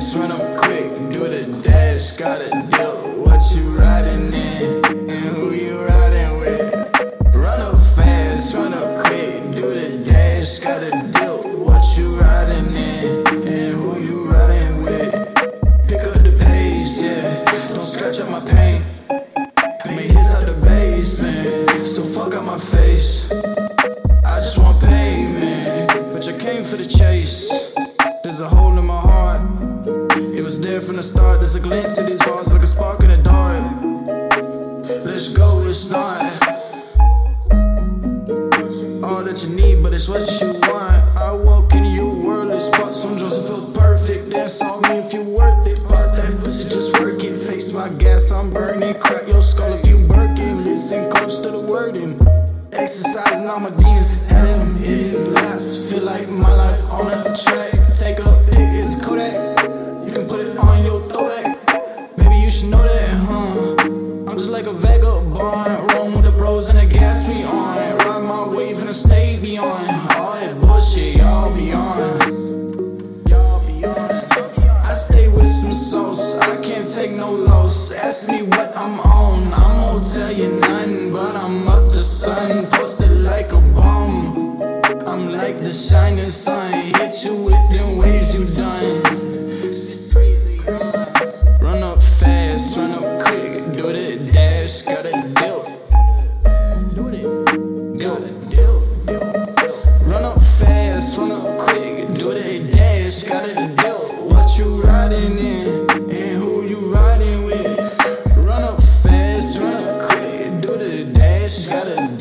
just run up quick, do the dash, got a deal what you riding in and who you riding with. Run up fast, run up quick, do the dash, gotta deal what you riding in and who you riding with. Pick up the pace, yeah, don't scratch up my paint. I mean, hits out the basement, so fuck out my face. I just want payment, but you came for the chase. the start. There's a glint to these bars like a spark in the dark. Let's go, it's not all that you need, but it's what you want. I walk in your world, it's spot some drugs I feel perfect. That's all me if you worth it. Pop that pussy, just working. Face my gas, I'm burning. Crack your skull if you working. Listen close to the wording. Exercising all my demons, had him in laps. Feel like my life on a track. Take no loss. Ask me what I'm on, I won't tell you nothing, but I'm up to sun, posted like a bomb. I'm like the shining sun, hit you with them waves you done. It's? Run up fast, run up quick, do the dash, got a deal. Do it, deal. Run up fast, run up quick, do the dash, got a deal. What you riding in, riding